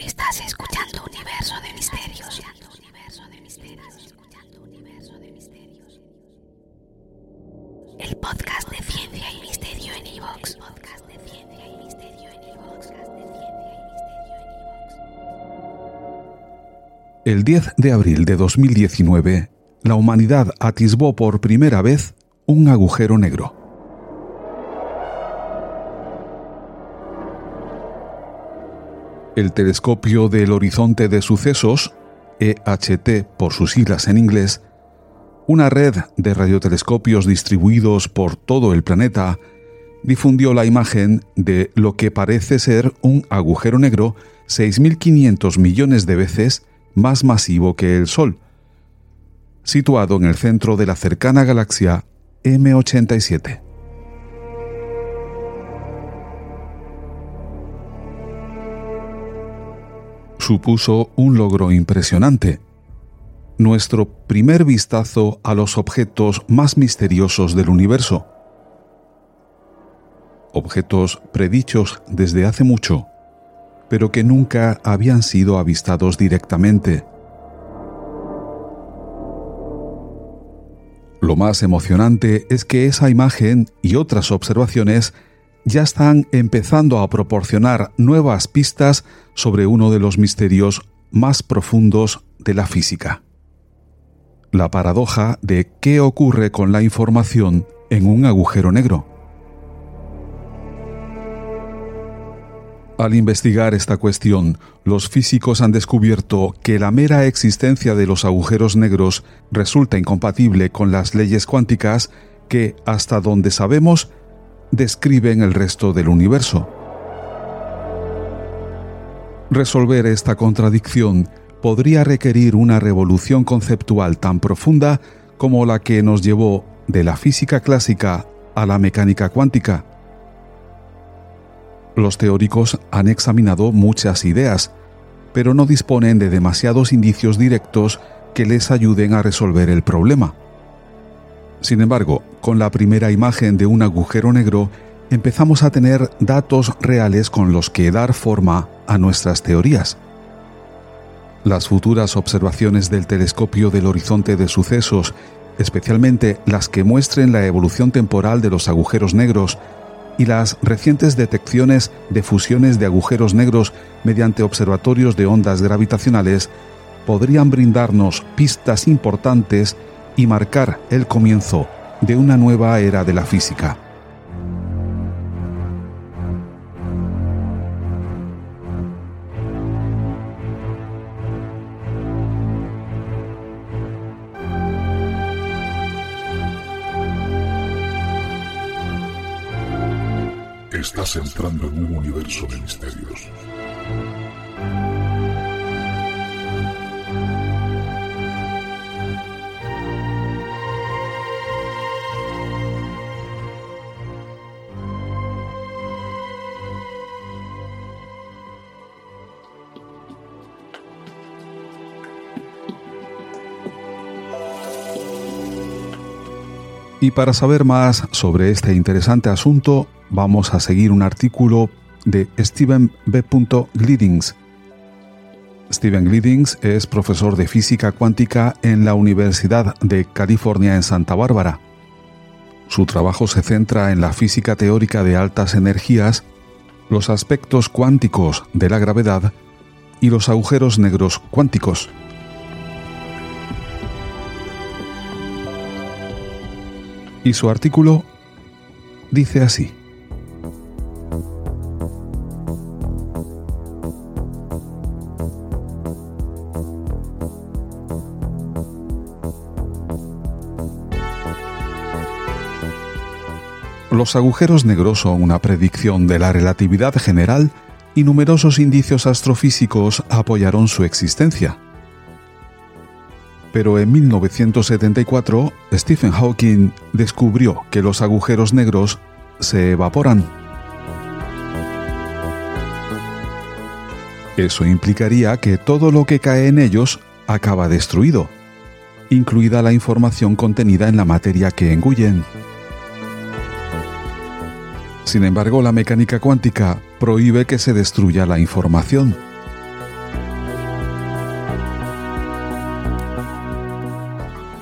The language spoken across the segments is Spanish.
Estás escuchando Universo de Misterios. El podcast de ciencia y misterio en Evox. El 10 de abril de 2019, la humanidad atisbó por primera vez un agujero negro. El telescopio del horizonte de sucesos, EHT por sus siglas en inglés, una red de radiotelescopios distribuidos por todo el planeta, difundió la imagen de lo que parece ser un agujero negro 6.500 millones de veces más masivo que el Sol, situado en el centro de la cercana galaxia M87. Supuso un logro impresionante, nuestro primer vistazo a los objetos más misteriosos del universo. Objetos predichos desde hace mucho, pero que nunca habían sido avistados directamente. Lo más emocionante es que esa imagen y otras observaciones ya están empezando a proporcionar nuevas pistas sobre uno de los misterios más profundos de la física. La paradoja de qué ocurre con la información en un agujero negro. Al investigar esta cuestión, los físicos han descubierto que la mera existencia de los agujeros negros resulta incompatible con las leyes cuánticas que, hasta donde sabemos, describen el resto del universo. Resolver esta contradicción podría requerir una revolución conceptual tan profunda como la que nos llevó de la física clásica a la mecánica cuántica los teóricos han examinado muchas ideas, pero no disponen de demasiados indicios directos que les ayuden a resolver el problema. Sin embargo, con la primera imagen de un agujero negro, empezamos a tener datos reales con los que dar forma a nuestras teorías. Las futuras observaciones del telescopio del horizonte de sucesos, especialmente las que muestren la evolución temporal de los agujeros negros, y las recientes detecciones de fusiones de agujeros negros mediante observatorios de ondas gravitacionales podrían brindarnos pistas importantes y marcar el comienzo de una nueva era de la física. Estás entrando en un universo de misterios. Y para saber más sobre este interesante asunto, vamos a seguir un artículo de Stephen B. Glidings. Stephen Glidings es profesor de física cuántica en la Universidad de California en Santa Bárbara. Su trabajo se centra en la física teórica de altas energías, los aspectos cuánticos de la gravedad y los agujeros negros cuánticos. Y su artículo dice así. Los agujeros negros son una predicción de la relatividad general y numerosos indicios astrofísicos apoyaron su existencia pero en 1974 Stephen Hawking descubrió que los agujeros negros se evaporan. Eso implicaría que todo lo que cae en ellos acaba destruido, incluida la información contenida en la materia que engullen. Sin embargo, la mecánica cuántica prohíbe que se destruya la información.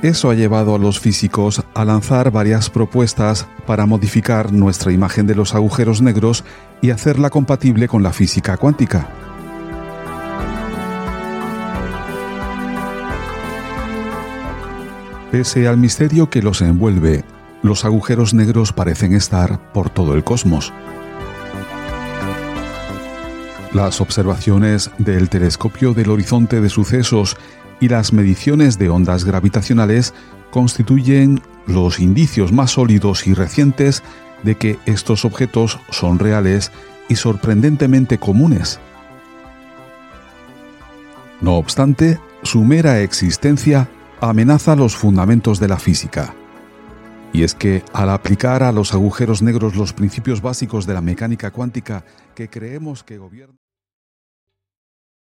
Eso ha llevado a los físicos a lanzar varias propuestas para modificar nuestra imagen de los agujeros negros y hacerla compatible con la física cuántica. Pese al misterio que los envuelve, los agujeros negros parecen estar por todo el cosmos. Las observaciones del telescopio del horizonte de sucesos y las mediciones de ondas gravitacionales constituyen los indicios más sólidos y recientes de que estos objetos son reales y sorprendentemente comunes. No obstante, su mera existencia amenaza los fundamentos de la física. Y es que al aplicar a los agujeros negros los principios básicos de la mecánica cuántica que creemos que gobiernan...